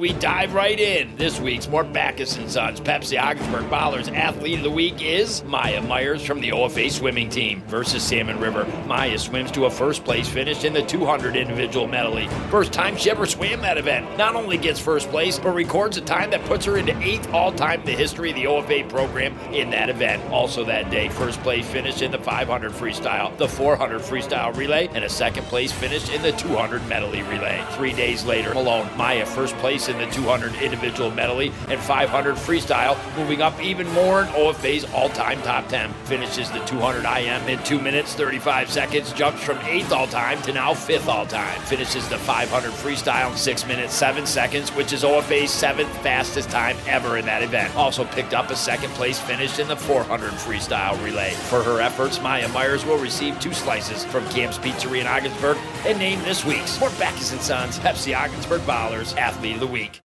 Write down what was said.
We dive right in. This week's Mort Backus and Sons Pepsi Ogdensburg Bottlers Athlete of the Week is Myah Myers from the OFA swimming team versus Salmon River. Myah swims to a first place finish in the 200 individual medley. First time she ever swam that event. Not only gets first place, but records a time that puts her into eighth all time in the history of the OFA program in that event. Also that day, first place finish in the 500 freestyle, the 400 freestyle relay, and a second place finish in the 200 medley relay. Three days later, Malone, Myah first place in the 200 individual medley and 500 freestyle, moving up even more in OFA's all-time top 10. Finishes the 200 IM in 2 minutes 35 seconds, jumps from 8th all-time to now 5th all-time. Finishes the 500 freestyle in 6 minutes 7 seconds, which is OFA's 7th fastest time ever in that event. Also picked up a second place finish in the 400 freestyle relay. For her efforts, Myah Myers will receive two slices from Camp's Pizzeria in Ogdensburg and named this week's Mort Backus and Sons Pepsi Ogdensburg Bottlers Athlete of the Week.